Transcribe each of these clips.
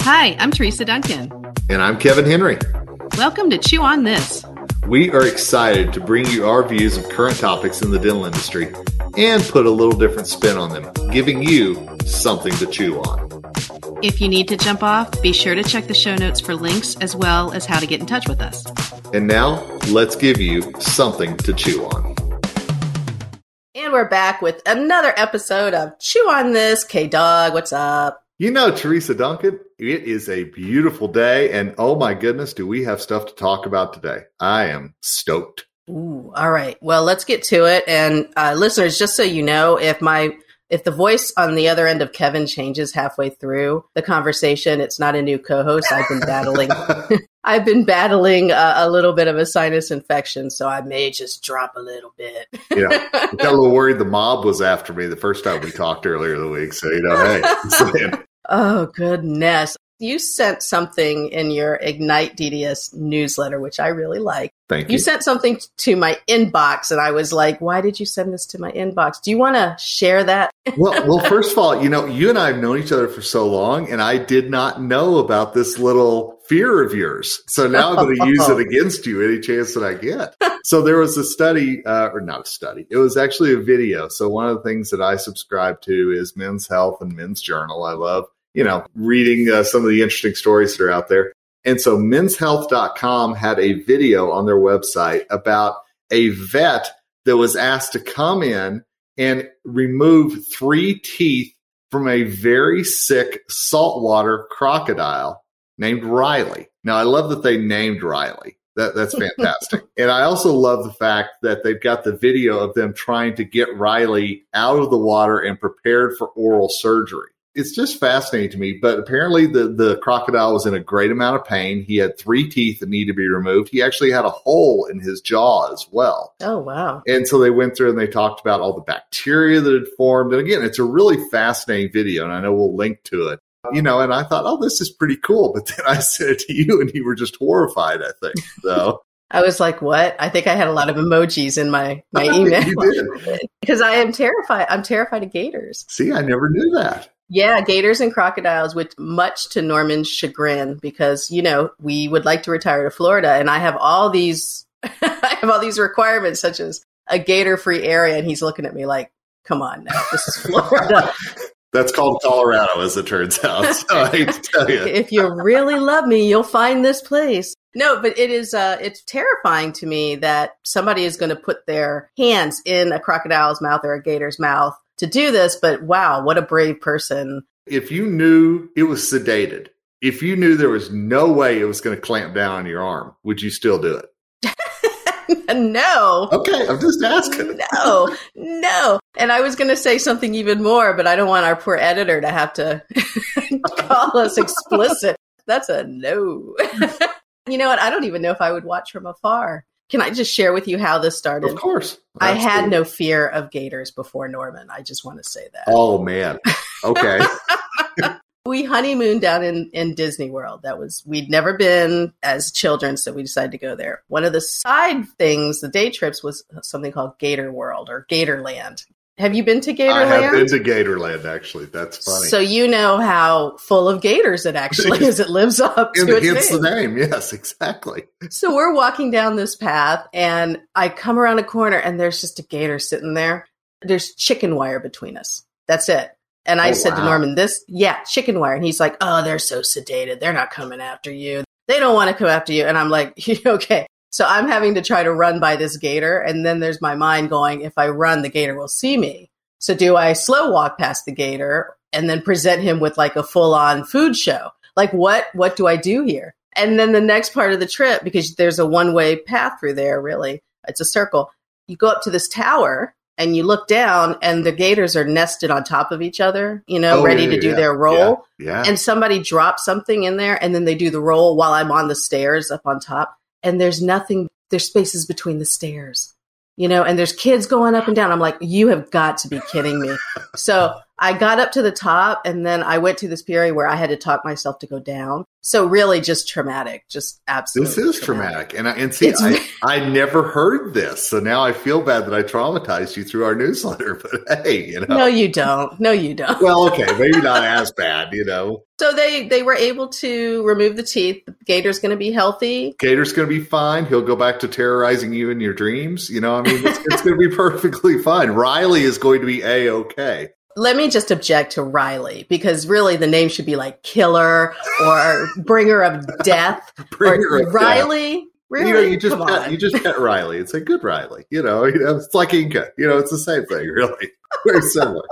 Hi, I'm Teresa Duncan. And I'm Kevin Henry. Welcome to Chew on This. We are excited to bring you our views of current topics in the dental industry and put a little different spin on them, giving you something to chew on. If you need to jump off, be sure to check the show notes for links as well as how to get in touch with us. And now, let's give you something to chew on. And we're back with another episode of Chew on This. K Dog, what's up? You know, Teresa Duncan, it is a beautiful day, and oh my goodness, do we have stuff to talk about today? I am stoked. Ooh, all right. Well, let's get to it. And uh, listeners, just so you know, if my if the voice on the other end of Kevin changes halfway through the conversation, it's not a new co-host. I've been battling. I've been battling a, a, little bit of a sinus infection, so I may just drop a little bit. yeah, I got a little worried. The mob was after me the first time we talked earlier in the week, so you know, hey. oh goodness! You sent something in your Ignite DDS newsletter, which I really like. Thank you. You sent something to my inbox, and I was like, "Why did you send this to my inbox? Do you want to share that?" well, well, first of all, you know, you and I have known each other for so long, and I did not know about this little fear of yours. So now I'm going to use it against you any chance that I get. so there was a study, uh, or not a study. It was actually a video. So one of the things that I subscribe to is Men's Health and Men's Journal. I love you know, reading uh, some of the interesting stories that are out there. And so menshealth.com had a video on their website about a vet that was asked to come in and remove three teeth from a very sick saltwater crocodile named Riley. Now, I love that they named Riley. That, that's fantastic. and I also love the fact that they've got the video of them trying to get Riley out of the water and prepared for oral surgery it's just fascinating to me. But apparently, the the crocodile was in a great amount of pain. He had three teeth that needed to be removed. He actually had a hole in his jaw as well. Oh wow! And so they went through and they talked about all the bacteria that had formed. And again, it's a really fascinating video, and I know we'll link to it. You know, and I thought, oh, this is pretty cool. But then I said it to you, and you were just horrified. I think so. I was like, "What?" I think I had a lot of emojis in my my email because I am terrified. I'm terrified of gators. See, I never knew that. Yeah, gators and crocodiles, which much to Norman's chagrin, because you know we would like to retire to Florida, and I have all these, I have all these requirements, such as a gator-free area, and he's looking at me like, "Come on, now, this is Florida." That's called Colorado, as it turns out. So I tell you. if you really love me, you'll find this place. No, but it is uh it's terrifying to me that somebody is going to put their hands in a crocodile's mouth or a gator's mouth to do this, but wow, what a brave person. If you knew it was sedated, if you knew there was no way it was going to clamp down on your arm, would you still do it? no. Okay, I'm just asking. no, no. And I was going to say something even more, but I don't want our poor editor to have to call us explicit. That's a no. you know what? I don't even know if I would watch from afar. Can I just share with you how this started? Of course. I had no fear of gators before Norman. I just want to say that. Oh man. Okay. we honeymooned down in, in Disney World. That was we'd never been as children, so we decided to go there. One of the side things, the day trips, was something called Gator World or Gatorland. Have you been to Gatorland? I have been to Gatorland. Actually, that's funny. So you know how full of gators it actually is. It lives up to it its name. the name. Yes, exactly. So we're walking down this path, and I come around a corner, and there's just a gator sitting there. There's chicken wire between us. That's it. And I Oh, said to. Norman, "This, yeah, chicken wire." And he's like, "Oh, they're so sedated. They're not coming after you. They don't want to come after you." And I'm like, "Okay." So I'm having to try to run by this gator, and then there's my mind going, "If I run, the gator will see me." So do I slow walk past the gator and then present him with like a full on food show? Like what what do I do here? And then the next part of the trip, because there's a one way path through there, really, it's a circle. You go up to this tower and you look down, and the gators are nested on top of each other, you know, Oh, ready yeah, to do yeah, their roll. Yeah. And somebody drops something in there, and then they do the roll while I'm on the stairs up on top. And there's nothing, there's spaces between the stairs, you know, and there's kids going up and down. I'm like, you have got to be kidding me. So I got up to the top and then I went to this period where I had to talk myself to go down. So really just traumatic, just absolutely. This is traumatic. traumatic. And I, and see, I, I never heard this. So now I feel bad that I traumatized you through our newsletter, but hey, you know. No, you don't. No, you don't. well, okay. Maybe not as bad, you know. So they, they were able to remove the teeth. Gator's going to be healthy. Gator's going to be fine. He'll go back to terrorizing you in your dreams. You know, I mean, it's, it's going to be perfectly fine. Riley is going to be a okay let me just object to Riley because really the name should be like Killer or Bringer of Death bringer or of Riley. Death. Really? You know, you just pet, you just pet Riley. It's a good Riley. You know, you know, it's like Inca. You know, it's the same thing, really. Very similar.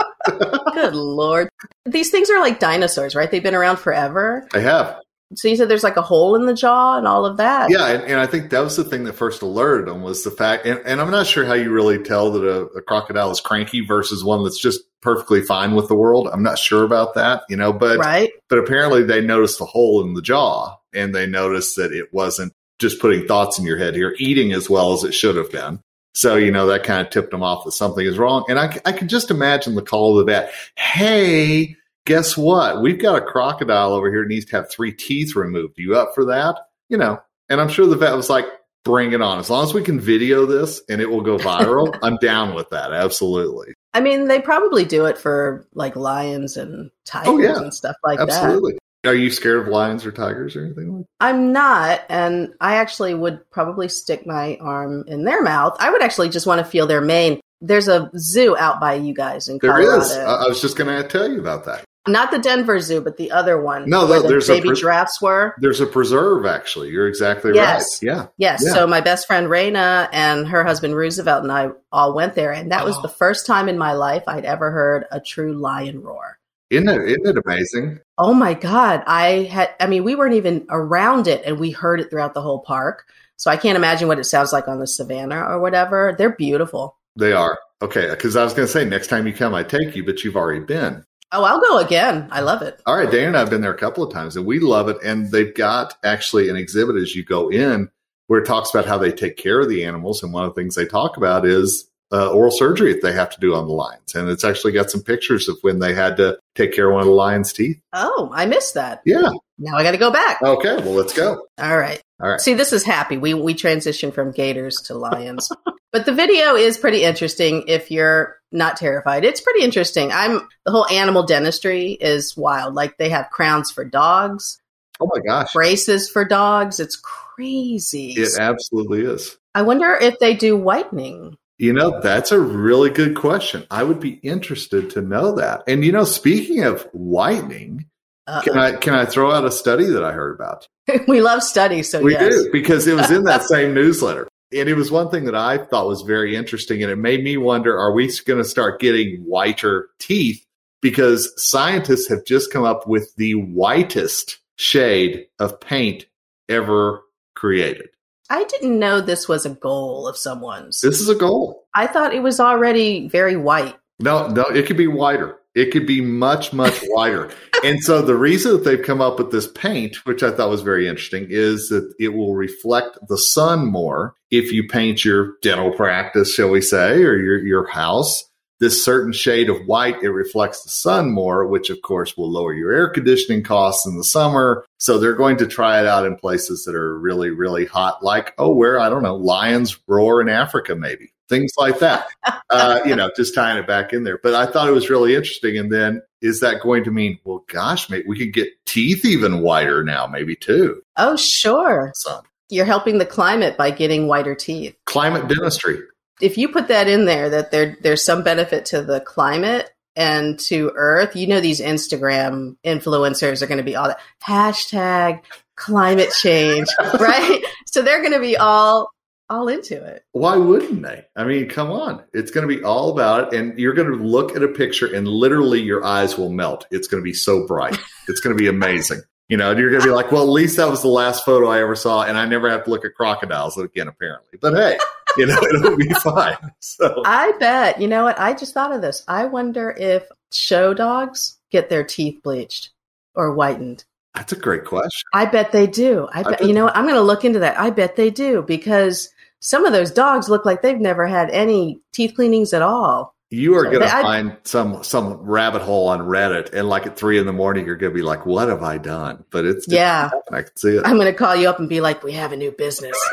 good lord, these things are like dinosaurs, right? They've been around forever. They have. So you said there's like a hole in the jaw and all of that. Yeah, and, and I think that was the thing that first alerted them was the fact, and, and I'm not sure how you really tell that a, a, crocodile is cranky versus one that's just perfectly fine with the world. I'm not sure about that, you know, but right. but apparently they noticed the hole in the jaw and they noticed that it wasn't just putting thoughts in your head here, eating as well as it should have been. So, you know, that kind of tipped them off that something is wrong. And I, I could just imagine the call of the vet. Hey, guess what? We've got a crocodile over here needs to have three teeth removed. Are you up for that? You know, and I'm sure the vet was like, bring it on. As long as we can video this and it will go viral, I'm down with that. Absolutely. I mean, they probably do it for like lions and tigers oh, yeah. and stuff like absolutely. that. Absolutely. Are you scared of lions or tigers or anything like that? I'm not. And I actually would probably stick my arm in their mouth. I would actually just want to feel their mane. There's a zoo out by you guys in Colorado. There is. I was just going to tell you about that. Not the Denver Zoo, but the other one. No, the there's baby a pre- giraffes were. There's a preserve, actually. You're exactly yes. right. Yeah. Yes. Yeah. So my best friend Raina and her husband Roosevelt and I all went there, and that was oh. the first time in my life I'd ever heard a true lion roar. Isn't it, isn't it amazing? Oh my God. I had, I mean, we weren't even around it and we heard it throughout the whole park. So I can't imagine what it sounds like on the savannah or whatever. They're beautiful. They are. Okay. Because I was going to say, next time you come, I take you, but you've already been. Oh, I'll go again. I love it. All right, Dan and I have been there a couple of times, and we love it. And they've got actually an exhibit as you go in where it talks about how they take care of the animals. And one of the things they talk about is uh, oral surgery that they have to do on the lions. And it's actually got some pictures of when they had to take care of one of the lion's teeth. Oh, I missed that. Yeah. Now I got to go back. Okay, well, let's go. All right. All right. See, this is happy. We we transition from gators to lions. but the video is pretty interesting if you're not terrified. It's pretty interesting. I'm the whole animal dentistry is wild. Like they have crowns for dogs. Oh my gosh. Braces for dogs. It's crazy. It absolutely is. I wonder if they do whitening. You know, that's a really good question. I would be interested to know that. And you know, speaking of whitening, uh can I can I throw out a study that I heard about? we love studies, so we yes. do because it was in that same newsletter. And it was one thing that I thought was very interesting, and it made me wonder: Are we going to start getting whiter teeth? Because scientists have just come up with the whitest shade of paint ever created. I didn't know this was a goal of someone's. This is a goal. I thought it was already very white. No, no, it could be whiter. It could be much, much whiter. and so the reason that they've come up with this paint, which I thought was very interesting, is that it will reflect the sun more if you paint your dental practice, shall we say, or your, your house. This certain shade of white, it reflects the sun more, which of course will lower your air conditioning costs in the summer. So they're going to try it out in places that are really, really hot, like, oh, where, I don't know, lions roar in Africa, maybe things like that. Uh, you know, just tying it back in there. But I thought it was really interesting. And then is that going to mean, well, gosh, maybe we could get teeth even whiter now, maybe too? Oh, sure. So you're helping the climate by getting whiter teeth. Climate dentistry. If you put that in there, that there there's some benefit to the climate and to Earth, you know these Instagram influencers are going to be all that hashtag climate change, right? So they're going to be all all into it. Why wouldn't they? I mean, come on. It's going to be all about it. And you're going to look at a picture and literally your eyes will melt. It's going to be so bright. It's going to be amazing. You know, you're going to be like, well, at least that was the last photo I ever saw. And I never have to look at crocodiles again, apparently. But hey, you know, it'll be fine. So I bet. You know what? I just thought of this. I wonder if show dogs get their teeth bleached or whitened. That's a great question. I bet they do. I, I bet, bet, you know what? I'm going to look into that. I bet they do because some of those dogs look like they've never had any teeth cleanings at all. You are So going to find some some rabbit hole on Reddit, and like at three in the morning, you're going to be like, "What have I done?" But it's Yeah. I can see it. I'm going to call you up and be like, we have a new business.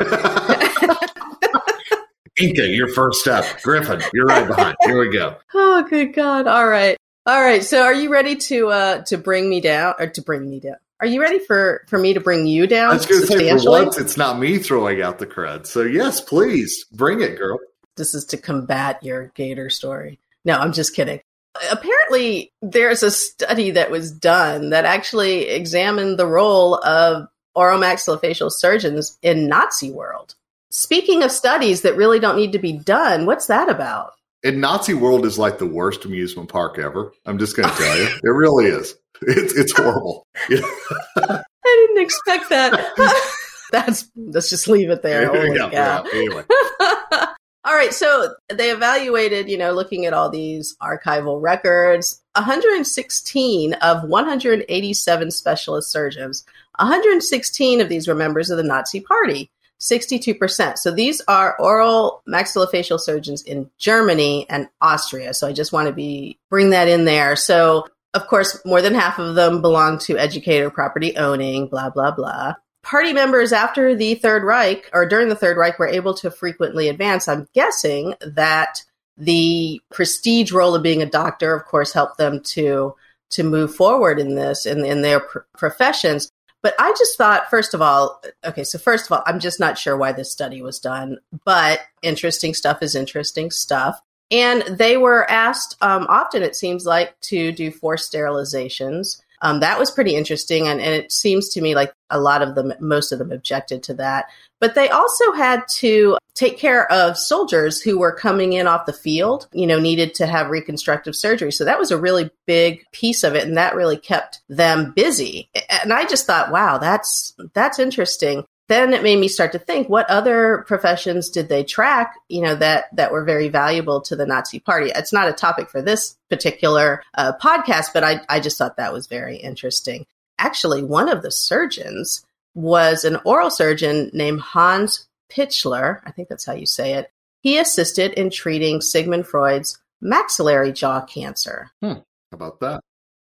Inca, you're first up. Griffin, you're right behind. Here we go. oh, good God. All right. All right. So are you ready to, uh, to bring me down or to bring me down? Are you ready for, for me to bring you down I was going to say, for once, it's not me throwing out the crud. So yes, please bring it, girl. this is to combat your gator story. No, I'm just kidding. Apparently, there's a study that was done that actually examined the role of oromaxillofacial surgeons in Nazi world. Speaking of studies that really don't need to be done, what's that about? And Nazi World is like the worst amusement park ever. I'm just going to tell you, it really is. It's it's horrible. Yeah. I didn't expect that. That's let's just leave it there. Holy Yeah, cow. yeah, Anyway, all right, so they evaluated, you know, looking at all these archival records, 116 of 187 specialist surgeons, 116 of these were members of the Nazi Party, 62%. So these are oral maxillofacial surgeons in Germany and Austria. So I just want to be bring that in there. So of course, more than half of them belong to educator property owning, blah, blah, blah party members after the Third Reich or during the Third Reich were able to frequently advance. I'm guessing that the prestige role of being a doctor, of course, helped them to to move forward in this in in their pr- professions. But I just thought, first of all, okay, so first of all, I'm just not sure why this study was done, but interesting stuff is interesting stuff. And they were asked um, often, it seems like, to do forced sterilizations. Um, that was pretty interesting, and, and it seems to me like a lot of them, most of them objected to that. But they also had to take care of soldiers who were coming in off the field, you know, needed to have reconstructive surgery. So that was a really big piece of it, and that really kept them busy. And I just thought, wow, that's that's interesting then it made me start to think what other professions did they track you know that that were very valuable to the nazi party? It's not a topic for this particular uh, podcast but I, I just thought that was very interesting. Actually one of the surgeons was an oral surgeon named hans Pichler i think that's how you say it. He assisted in treating sigmund freud's maxillary jaw cancer. How about that?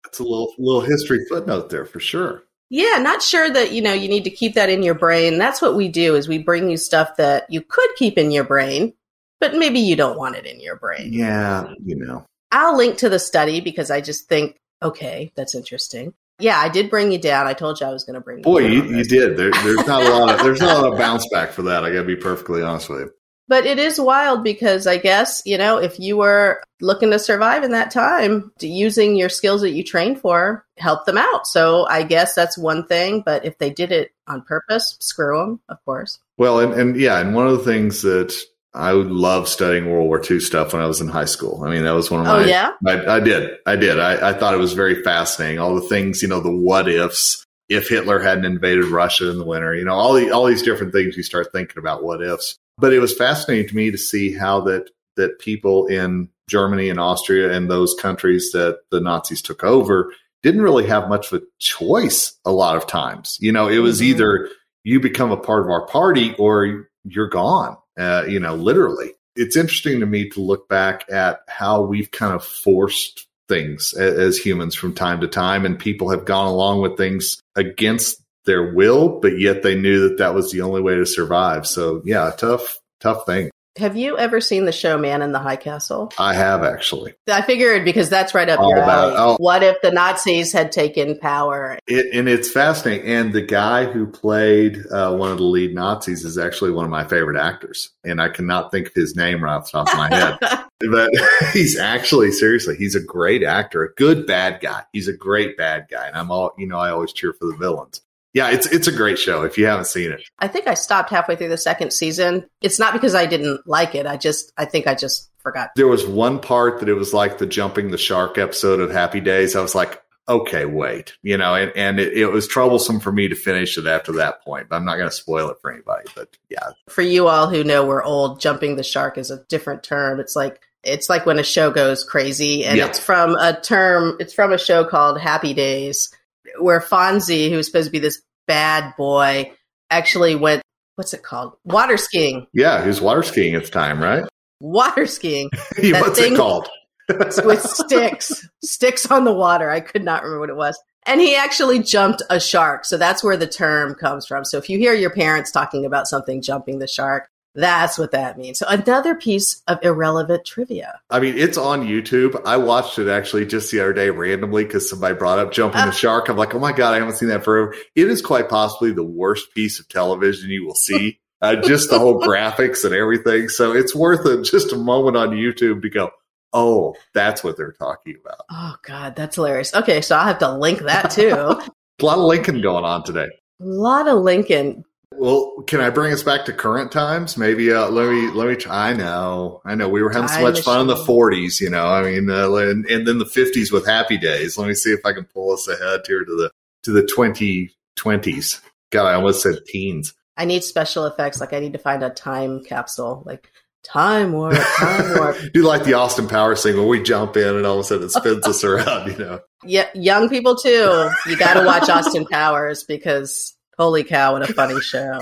That's a little little history footnote there for sure. Yeah, not sure that you know you need to keep that in your brain. That's what we do is we bring you stuff that you could keep in your brain, but maybe you don't want it in your brain. Yeah, you know. I'll link to the study because I just think, okay, that's interesting. Yeah, I did bring you down. I told you I was going to bring Boy, you down you, you did. There, there's not a lot of there's not a lot of bounce back for that. I got to be perfectly honest with you. But it is wild because I guess, you know, if you were looking to survive in that time, using your skills that you trained for help them out. So I guess that's one thing. But if they did it on purpose, screw them, of course. Well, and, and yeah, and one of the things that I would love studying World War II stuff when I was in high school. I mean, that was one of my. Oh, my. yeah? I, I did. I did. I, I thought it was very fascinating. All the things, you know, the what ifs. If Hitler hadn't invaded Russia in the winter, you know, all the, all these different things you start thinking about what ifs. But it was fascinating to me to see how that that people in Germany and Austria and those countries that the Nazis took over didn't really have much of a choice a lot of times. You know, it was Mhm. either you become a part of our party or you're gone, uh, you know, literally. It's interesting to me to look back at how we've kind of forced things as, as humans from time to time, and people have gone along with things against their will, but yet they knew that that was the only way to survive. So, yeah, tough, tough thing. Have you ever seen the show Man in the High Castle? I have actually. I figured because that's right up All your about- alley. oh. What if the Nazis had taken power? It, and it's fascinating. And the guy who played uh, one of the lead Nazis is actually one of my favorite actors. And I cannot think of his name right off the top of my head. but he's actually, seriously, he's a great actor, a good bad guy. He's a great bad guy. And I'm all, you know, I always cheer for the villains. Yeah, it's it's a great show if you haven't seen it. I think I stopped halfway through the second season. It's not because I didn't like it. I just, I think I just forgot. There was one part that it was like the jumping the shark episode of Happy Days. I was like, okay, wait, you know, and, and it, it was troublesome for me to finish it after that point. But I'm not going to spoil it for anybody. But yeah, For you all who know we're old, jumping the shark is a different term. It's like, it's like when a show goes crazy and Yeah. it's from a term, it's from a show called Happy Days where Fonzie, who was supposed to be this bad boy, actually went, what's it called? Water skiing. yeah, he was water skiing at the time, right? Water skiing. What's it called? with sticks, sticks on the water. I could not remember what it was. And he actually jumped a shark. So that's where the term comes from. So if you hear your parents talking about something jumping the shark, that's what that means. So another piece of irrelevant trivia. I mean, it's on YouTube. I watched it actually just the other day randomly because somebody brought up jumping uh, the shark. I'm like, oh my god, I haven't seen that forever. It is quite possibly the worst piece of television you will see. Uh, just the whole graphics and everything. So it's worth it just a moment on YouTube to go. Oh, that's what they're talking about. Oh God, that's hilarious. Okay, so I'll have to link that too. a lot of Lincoln going on today. A lot of Lincoln. Well, can I bring us back to current times? Maybe uh, let me let me. Try. I know, I know. We were having so much fun in the '40s, you know. I mean, uh, and, and then the '50s with Happy Days. Let me see if I can pull us ahead here to the to the 2020s. God, I almost said teens. I need special effects. Like I need to find a time capsule. Like time warp, time warp. Do like the Austin Powers thing where we jump in and all of a sudden it spins us around, you know? Yeah, young people too. You got to watch Austin Powers because holy cow, what a funny show.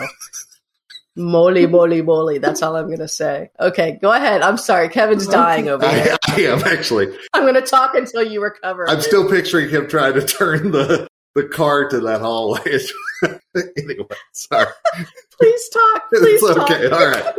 Moly, moly, moly. That's all I'm going to say. Okay, go ahead. I'm sorry. Kevin's dying over here. I, I am actually. I'm going to talk until you recover. I'm still picturing him trying to turn the, the car to that hallway. anyway, sorry. Please talk. Please it's talk. okay. All right.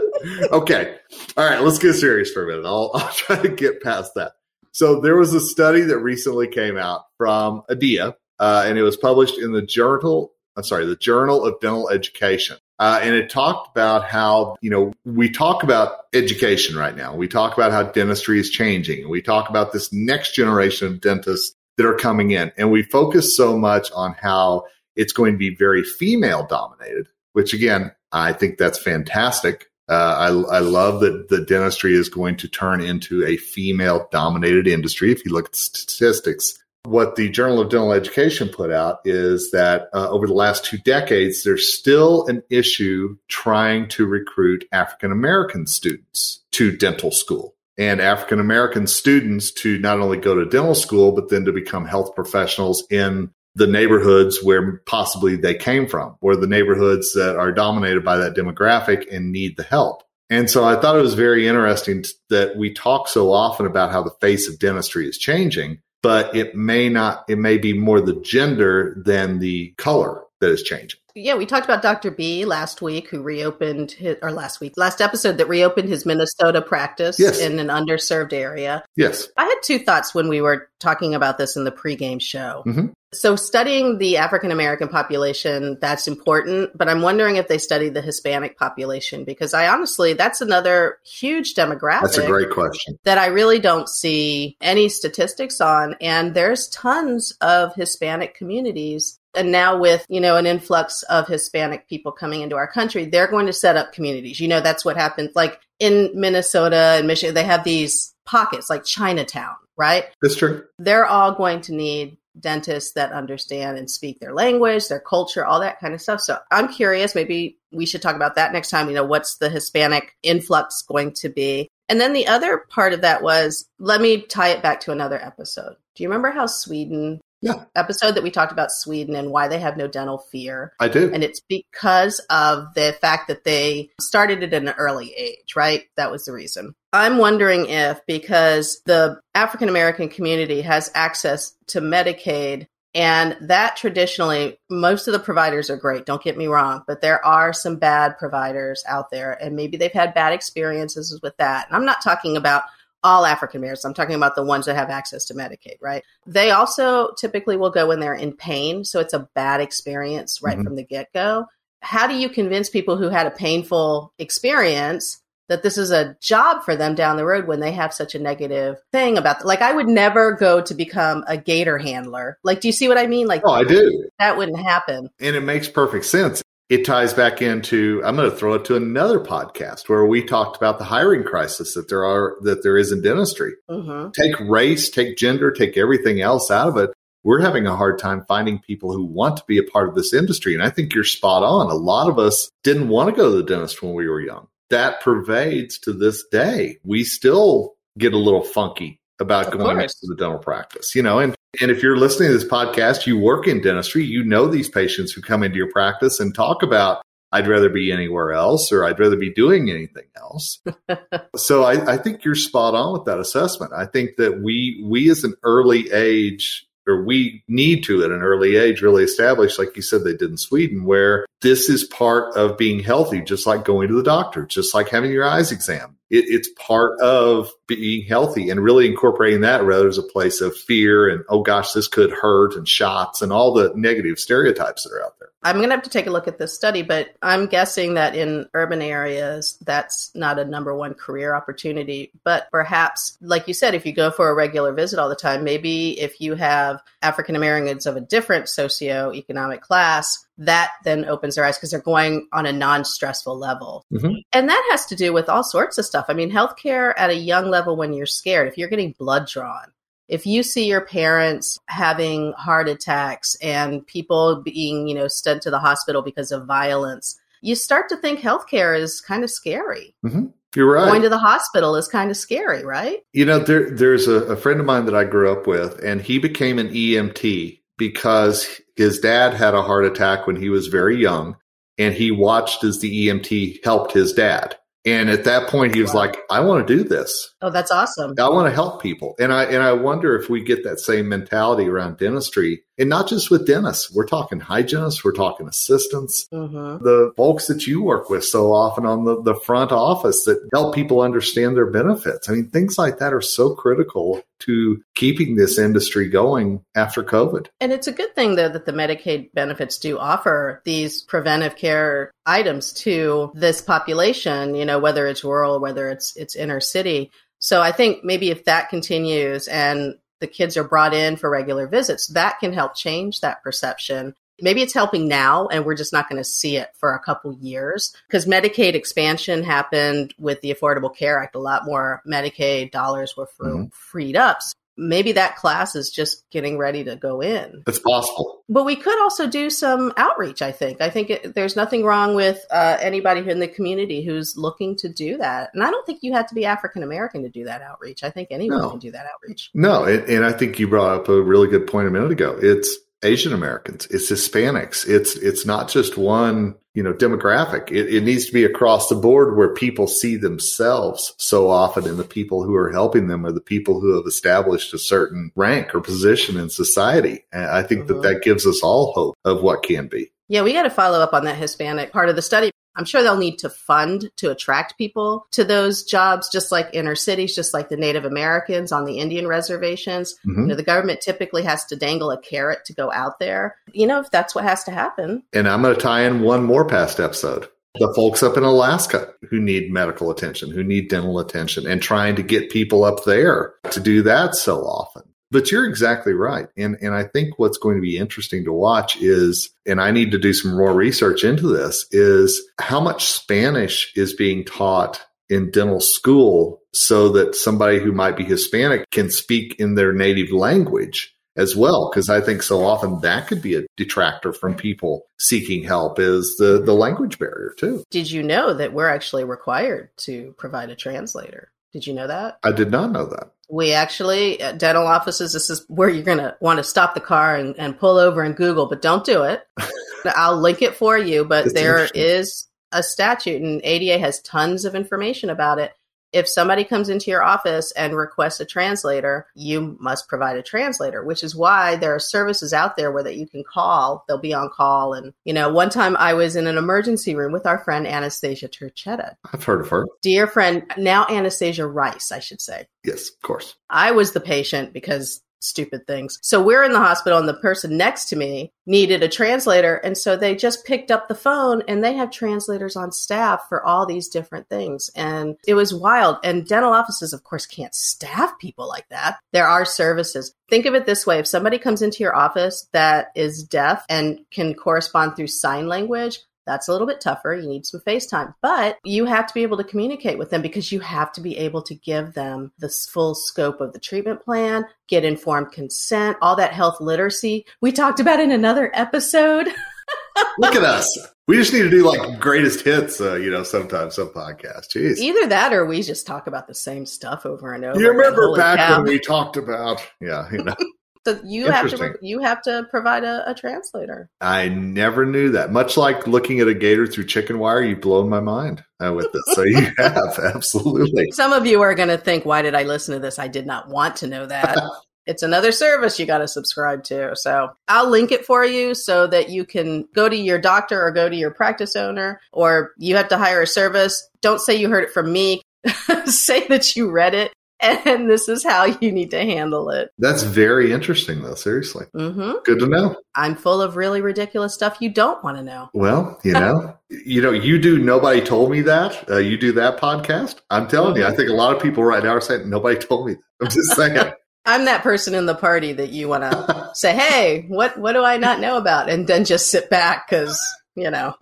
Okay. All right. Let's get serious for a minute. I'll, I'll try to get past that. So there was a study that recently came out from ADEA, uh, and it was published in the journal. I'm sorry, the Journal of Dental Education. Uh, and it talked about how, you know, we talk about education right now. We talk about how dentistry is changing. We talk about this next generation of dentists that are coming in. And we focus so much on how it's going to be very female dominated, which again, I think that's fantastic. Uh, I, I love that the dentistry is going to turn into a female dominated industry. If you look at statistics, what the Journal of Dental Education put out is that uh, over the last two decades, there's still an issue trying to recruit African American students to dental school and African American students to not only go to dental school, but then to become health professionals in the neighborhoods where possibly they came from, or the neighborhoods that are dominated by that demographic and need the help. And so I thought it was very interesting that we talk so often about how the face of dentistry is changing, but it may not, it may be more the gender than the color that is changing. Yeah, we talked about Dr. B last week, who reopened his, or last week, last episode that reopened his Minnesota practice yes. in an underserved area. Yes. I had two thoughts when we were talking about this in the pregame show. Mm-hmm. So, studying the African American population, that's important, but I'm wondering if they study the Hispanic population because I honestly, that's another huge demographic. That's a great question. That I really don't see any statistics on. And there's tons of Hispanic communities and now with, you know, an influx of Hispanic people coming into our country, they're going to set up communities. You know, that's what happens. Like in Minnesota and Michigan, they have these pockets like Chinatown, right? That's true. They're all going to need dentists that understand and speak their language, their culture, all that kind of stuff. So I'm curious, maybe we should talk about that next time. You know, what's the Hispanic influx going to be? And then the other part of that was let me tie it back to another episode. Do you remember how Sweden yeah. episode that we talked about Sweden and why they have no dental fear. I do. And it's because of the fact that they started it at an early age, right? That was the reason. I'm wondering if because the African American community has access to Medicaid and that traditionally, most of the providers are great, don't get me wrong, but there are some bad providers out there, and maybe they've had bad experiences with that. And I'm not talking about all African Americans. I'm talking about the ones that have access to Medicaid, right? They also typically will go in there in pain. So it's a bad experience right mm-hmm. from the get go. How do you convince people who had a painful experience that this is a job for them down the road when they have such a negative thing about like I would never go to become a gator handler. Like do you see what I mean? Like Oh, I do. That wouldn't happen. And it makes perfect sense it ties back into i'm going to throw it to another podcast where we talked about the hiring crisis that there are that there is in dentistry. Mm-hmm. take race take gender take everything else out of it. We're having a hard time finding people who want to be a part of this industry and i think you're spot on. A lot of us didn't want to go to the dentist when we were young. That pervades to this day. We still get a little funky about of going course. to the dental practice you know and and if you're listening to this podcast, you work in dentistry, you know these patients who come into your practice and talk about I'd rather be anywhere else or I'd rather be doing anything else. so I, I think you're spot on with that assessment. I think that we we as an early age or we need to at an early age really establish, like you said, they did in Sweden, where this is part of being healthy, just like going to the doctor, just like having your eyes examined. It, it's part of being healthy and really incorporating that rather as a place of fear and, oh gosh, this could hurt and shots and all the negative stereotypes that are out there. I'm going to have to take a look at this study, but I'm guessing that in urban areas, that's not a number one career opportunity. But perhaps, like you said, if you go for a regular visit all the time, maybe if you have African Americans of a different socioeconomic class, that then opens their eyes because they're going on a non stressful level. Mm-hmm. And that has to do with all sorts of stuff. I mean, healthcare at a young level when you're scared, if you're getting blood drawn, if you see your parents having heart attacks and people being, you know, sent to the hospital because of violence, you start to think healthcare is kind of scary. Mm-hmm. You're right. Going to the hospital is kind of scary, right? You know, there, there's a, a friend of mine that I grew up with, and he became an EMT because his dad had a heart attack when he was very young, and he watched as the EMT helped his dad. And at that point, he was wow. like, I want to do this. Oh, that's awesome. I want to help people. And I, and I wonder if we get that same mentality around dentistry and not just with dentists. We're talking hygienists. We're talking assistants, mm-hmm. the folks that you work with so often on the, the front office that help people understand their benefits. I mean, things like that are so critical to keeping this industry going after COVID. And it's a good thing, though, that the Medicaid benefits do offer these preventive care items to this population, you know, whether it's rural, whether it's it's inner city. So I think maybe if that continues and the kids are brought in for regular visits, that can help change that perception. Maybe it's helping now and we're just not going to see it for a couple years because Medicaid expansion happened with the Affordable Care Act. A lot more Medicaid dollars were mm-hmm. freed up maybe that class is just getting ready to go in. It's possible. But we could also do some outreach, I think. I think it, there's nothing wrong with uh, anybody in the community who's looking to do that. And I don't think you have to be African American to do that outreach. I think anyone no. can do that outreach. No, and, and I think you brought up a really good point a minute ago. It's Asian Americans, it's Hispanics. It's it's not just one, you know, demographic. It, it, needs to be across the board where people see themselves so often in the people who are helping them or the people who have established a certain rank or position in society. And I think mm-hmm. that that gives us all hope of what can be. Yeah, we got to follow up on that Hispanic part of the study I'm sure they'll need to fund to attract people to those jobs, just like inner cities, just like the Native Americans on the Indian reservations. Mm-hmm. You know, the government typically has to dangle a carrot to go out there. You know, if that's what has to happen. And I'm going to tie in one more past episode. The folks up in Alaska who need medical attention, who need dental attention, and trying to get people up there to do that so often. But you're exactly right. And and I think what's going to be interesting to watch is and I need to do some more research into this is how much Spanish is being taught in dental school so that somebody who might be Hispanic can speak in their native language as well. Because i think so often that could be a detractor from people seeking help is the the language barrier too. Did you know that we're actually required to provide a translator? Did you know that? I did not know that we actually, at dental offices, this is where you're going to want to stop the car and, and pull over and Google, but don't do it. I'll link it for you, but That's there is a statute and ADA has tons of information about it if somebody comes into your office and requests a translator, you must provide a translator, which is why there are services out there where that you can call. They'll be on call. And, you know, one time I was in an emergency room with our friend Anastasia Turchetta. I've heard of her. Dear friend, now Anastasia Rice, I should say. Yes, of course. I was the patient because stupid things. So we're in the hospital and the person next to me needed a translator. And so they just picked up the phone and they have translators on staff for all these different things. And it was wild. And dental offices, of course, can't staff people like that. There are services. Think of it this way. If somebody comes into your office that is deaf and can correspond through sign language, that's a little bit tougher. You need some FaceTime, but you have to be able to communicate with them because you have to be able to give them the full scope of the treatment plan, get informed consent, all that health literacy we talked about in another episode. Look at us. We just need to do like greatest hits, uh, you know, sometimes some podcasts. Jeez. Either that or we just talk about the same stuff over and over. You remember back cow. when we talked about, yeah, you know. So you have to you have to provide a, a translator. I never knew that. Much like looking at a gator through chicken wire, you've blown my mind uh, with this. So you have, absolutely. Some of you are going to think, "Why did I listen to this? I did not want to know that." it's another service you got to subscribe to. So I'll link it for you so that you can go to your doctor or go to your practice owner, or you have to hire a service. Don't say you heard it from me. say that you read it, and this is how you need to handle it. That's very interesting, though. Seriously. hmm Good to know. I'm full of really ridiculous stuff you don't want to know. Well, you know, you know, you do. Nobody told me that. Uh, you do that podcast. I'm telling you, I think a lot of people right now are saying nobody told me. That. I'm just saying. I'm that person in the party that you want to say, "Hey, what what do I not know about?" and then just sit back because you know.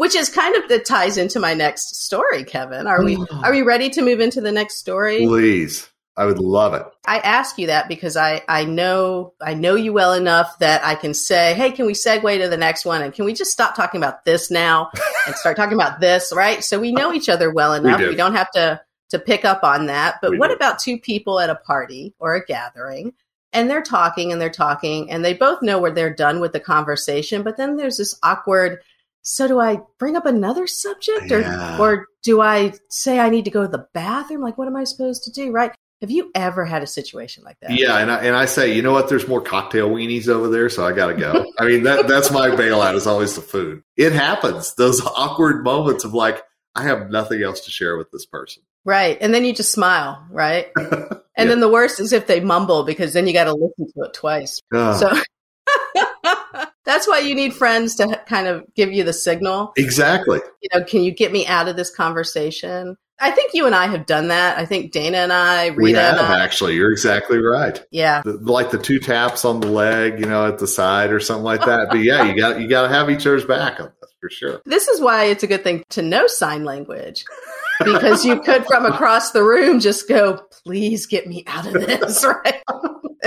Which is kind of that ties into my next story, Kevin. Are we oh. are we ready to move into the next story? Please, I would love it. I ask you that because I I know I know you well enough that I can say, "Hey, can we segue to the next one and can we just stop talking about this now and start talking about this?" Right? So we know each other well enough. do. We don't have to to pick up on that. But We what do. about two people at a party or a gathering and they're talking and they're talking and they both know where they're done with the conversation, but then there's this awkward so do I bring up another subject or Yeah. or do I say I need to go to the bathroom? Like what am I supposed to do? Right? Have you ever had a situation like that? Yeah, and I, and I say, you know what? There's more cocktail weenies over there, so I got to go. I mean, that that's my bailout is always the food. It happens. Those awkward moments of like, I have nothing else to share with this person. Right. And then you just smile, right? And Yeah. then the worst is if they mumble because then you got to listen to it twice. Ah, So that's why you need friends to kind of give you the signal. exactly. You know, can you get me out of this conversation? I think you and I have done that. I think Dana and I, Rita we have I. actually. You're exactly right. Yeah. The, like the two taps on the leg, you know, at the side or something like that. But yeah, you got you got to have each other's back on for sure. This is why it's a good thing to know sign language because you could from across the room just go, please get me out of this, right?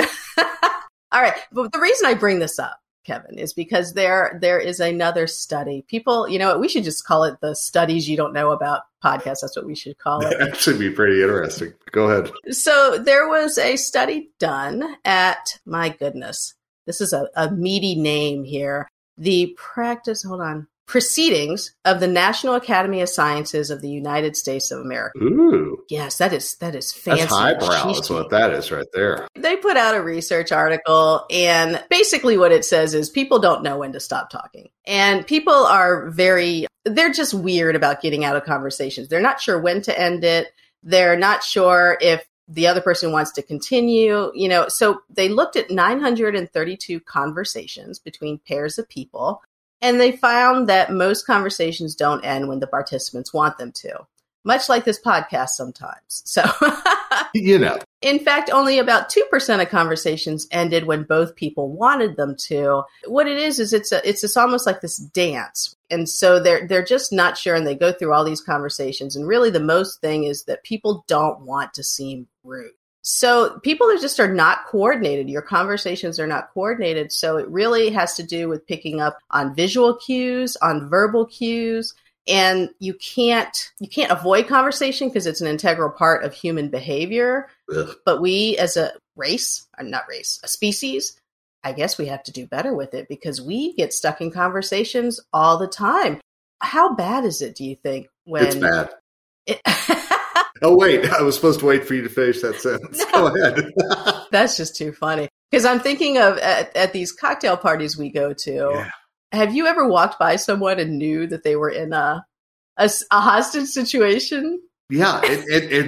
All right. But the reason I bring this up, Kevin, is because there there is another study. People, you know what, we should just call it the studies you don't know about podcast. That's what we should call it. That'd actually be pretty interesting. Go ahead. So there was a study done at my goodness. This is a, a meaty name here. The practice, hold on, proceedings of the National Academy of Sciences of the United States of America. Ooh, Yes, that is that is fancy. that's highbrow. Is what that is right there. They put out a research article, and basically what it says is people don't know when to stop talking. And people are very, they're just weird about getting out of conversations. They're not sure when to end it. They're not sure if the other person wants to continue, you know. So they looked at 932 conversations between pairs of people, and they found that most conversations don't end when the participants want them to, much like this podcast sometimes. So. You know, In fact, only about 2% of conversations ended when both people wanted them to. What it is is it's a, it's just almost like this dance. And so they're they're just not sure and they go through all these conversations and really the most thing is that people don't want to seem rude. So people are just are not coordinated. Your conversations are not coordinated. So it really has to do with picking up on visual cues, on verbal cues, and you can't you can't avoid conversation because it's an integral part of human behavior Ugh. but we as a race or not race a species i guess we have to do better with it because we get stuck in conversations all the time how bad is it do you think when it's bad. it- Oh wait, I was supposed to wait for you to finish that sentence. Go ahead. that's just too funny because i'm thinking of at, at these cocktail parties we go to Yeah. have you ever walked by someone and knew that they were in a a hostage situation yeah,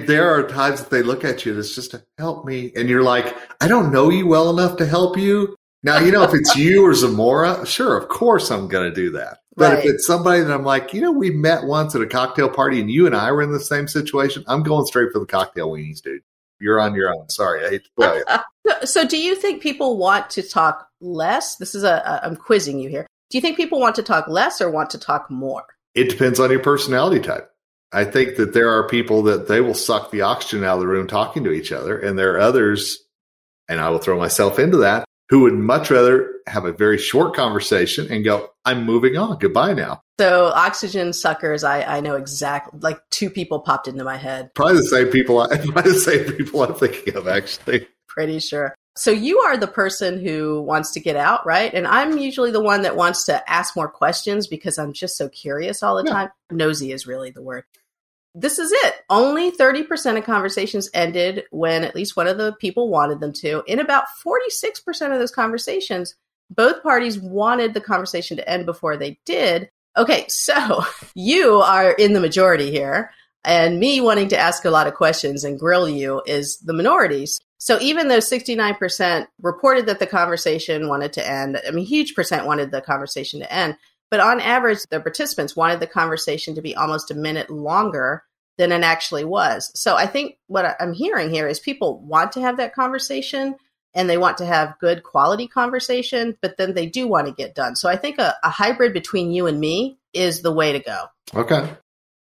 there are times that they look at you and it's just to help me, and you're like, I don't know you well enough to help you. Now, you know, if it's you or Zamora, sure, of course I'm going to do that. But Right. if it's somebody that I'm like, you know, we met once at a cocktail party and you and I were in the same situation, I'm going straight for the cocktail weenies, dude. You're on your own. Sorry, I hate to tell you. So, do you think people want to talk less? This is a, a I'm quizzing you here. Do you think people want to talk less or want to talk more? It depends on your personality type. I think that there are people that they will suck the oxygen out of the room talking to each other, and there are others, and I will throw myself into that, who would much rather have a very short conversation and go, I'm moving on. Goodbye now. So oxygen suckers, I, I know exactly. Like two people popped into my head. Probably the same people I, probably the same people I'm thinking of, actually. Pretty sure. So you are the person who wants to get out, right? And I'm usually the one that wants to ask more questions because I'm just so curious all the Yeah. time. Nosy is really the word. This is it. Only 30% of conversations ended when at least one of the people wanted them to. In about 46% of those conversations, both parties wanted the conversation to end before they did. Okay, so you are in the majority here, and me wanting to ask a lot of questions and grill you is the minorities. So even though 69% reported that the conversation wanted to end, I mean, huge percent wanted the conversation to end, but on average, the participants wanted the conversation to be almost a minute longer than it actually was. So I think what I'm hearing here is people want to have that conversation and they want to have good quality conversation, but then they do want to get done. So I think a, a hybrid between you and me is the way to go. Okay.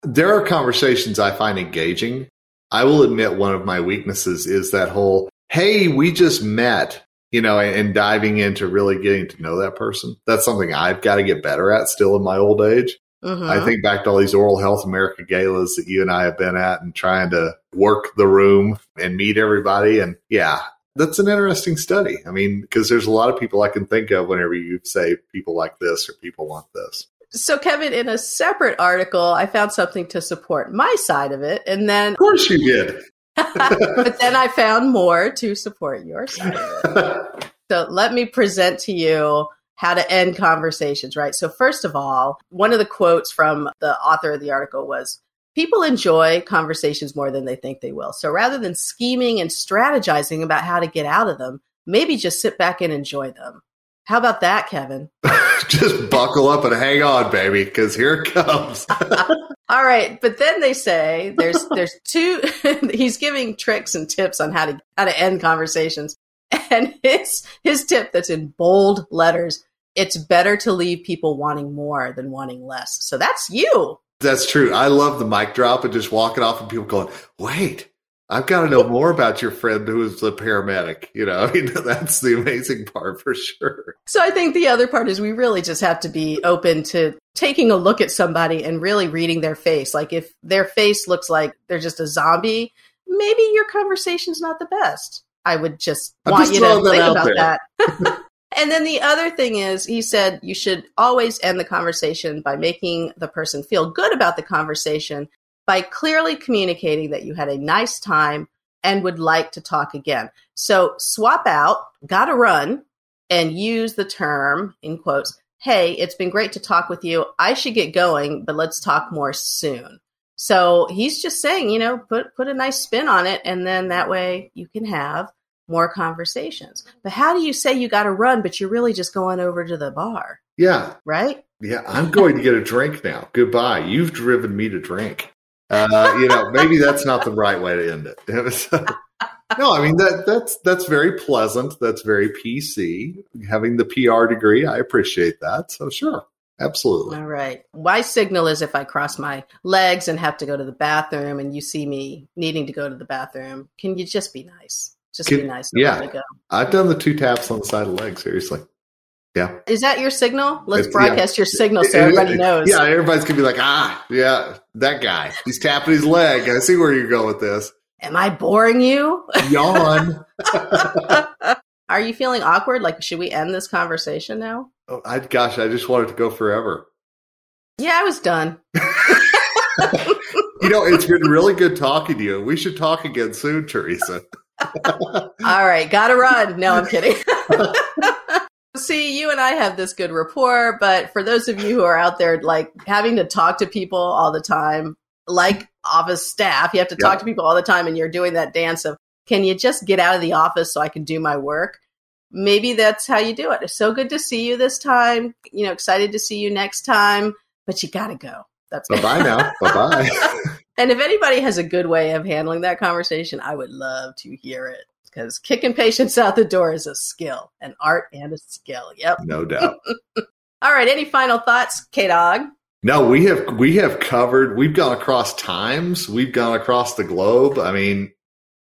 There are conversations I find engaging. I will admit one of my weaknesses is that whole, hey, we just met, you know, and diving into really getting to know that person. That's something I've got to get better at still in my old age. Mhm. I think back to all these Oral Health America galas that you and I have been at and trying to work the room and meet everybody. And yeah, that's an interesting study. I mean, because there's a lot of people I can think of whenever you say people like this or people want this. So, Kevin, in a separate article, I found something to support my side of it. And then, Of course you did. but then I found more to support your side of it. So, let me present to you how to end conversations, right? So, first of all, one of the quotes from the author of the article was People enjoy conversations more than they think they will. So, rather than scheming and strategizing about how to get out of them, maybe just sit back and enjoy them. How about that, Kevin? Just buckle up and hang on, baby, because here it comes. All right, but then they say there's there's two. he's giving tricks and tips on how to how to end conversations, and his his tip that's in bold letters. It's better to leave people wanting more than wanting less. So that's you. That's true. I love the mic drop and just walking off and people going, wait, I've got to know more about your friend who is a paramedic. You know, I mean, that's the amazing part for sure. So I think the other part is we really just have to be open to taking a look at somebody and really reading their face. Like if their face looks like they're just a zombie, maybe your conversation's not the best. I would just I'm want just you to think about there. that. and then the other thing is, he said you should always end the conversation by making the person feel good about the conversation by clearly communicating that you had a nice time and would like to talk again. So swap out, gotta run, and use the term, in quotes, hey, it's been great to talk with you. I should get going, but let's talk more soon. So he's just saying, you know, put put a nice spin on it, and then that way you can have more conversations. But how do you say you got to run, but you're really just going over to the bar, Yeah. right? Yeah. I'm going to get a drink now. Goodbye. You've driven me to drink. Uh, you know, maybe that's not the right way to end it. So- no, I mean that that's that's very pleasant. That's very PC. Having the PR degree, I appreciate that. So sure, absolutely. All right. My signal is if I cross my legs and have to go to the bathroom, and you see me needing to go to the bathroom, can you just be nice? Just be nice. yeah. I've done the two taps on the side of the leg. Seriously. Yeah. Is that your signal? Let's It's- broadcast your signal so everybody knows. Yeah, everybody's gonna be like, ah, yeah, that guy. He's tapping his leg. I see where you go with this. Am I boring you? Yawn. Are you feeling awkward? Like, should we end this conversation now? oh, I, gosh, I just want it to go forever. Yeah, I was done. You know, it's been really good talking to you. We should talk again soon, Teresa. All right, gotta run. No, I'm kidding. See, you and I have this good rapport, but for those of you who are out there, like having to talk to people all the time, like office staff, you have to talk to people all the time, and you're doing that dance of, can you just get out of the office so I can do my work? Maybe that's how you do it. It's so good to see you this time. You know, excited to see you next time, but you gotta go. That's Bye bye now. bye bye. And if anybody has a good way of handling that conversation, I would love to hear it because kicking patients out the door is a skill, an art and a skill. Yep. No doubt. All right. Any final thoughts, K Dog? No, we have we have covered. We've gone across times. We've gone across the globe. I mean,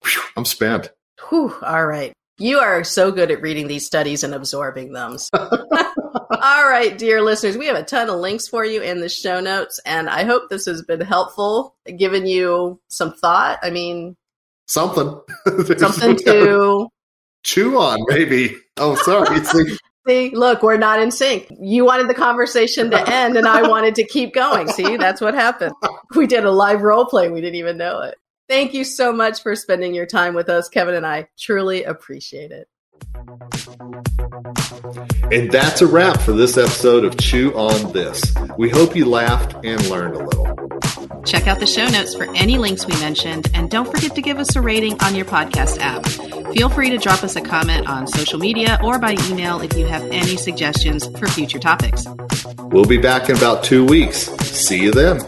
phew, I'm spent. Whew. All right. You are so good at reading these studies and absorbing them. All right, dear listeners, we have a ton of links for you in the show notes, and I hope this has been helpful, given you some thought. I mean, Something. Something to chew on, maybe. Oh, sorry. See, See, look, we're not in sync. You wanted the conversation to end, and I wanted to keep going. See, that's what happened. We did a live role play. We didn't even know it. Thank you so much for spending your time with us, Kevin and I. Truly appreciate it. And that's a wrap for this episode of Chew on This. We hope you laughed and learned a little. Check out the show notes for any links we mentioned, and don't forget to give us a rating on your podcast app. Feel free to drop us a comment on social media or by email if you have any suggestions for future topics. We'll be back in about two weeks. See you then.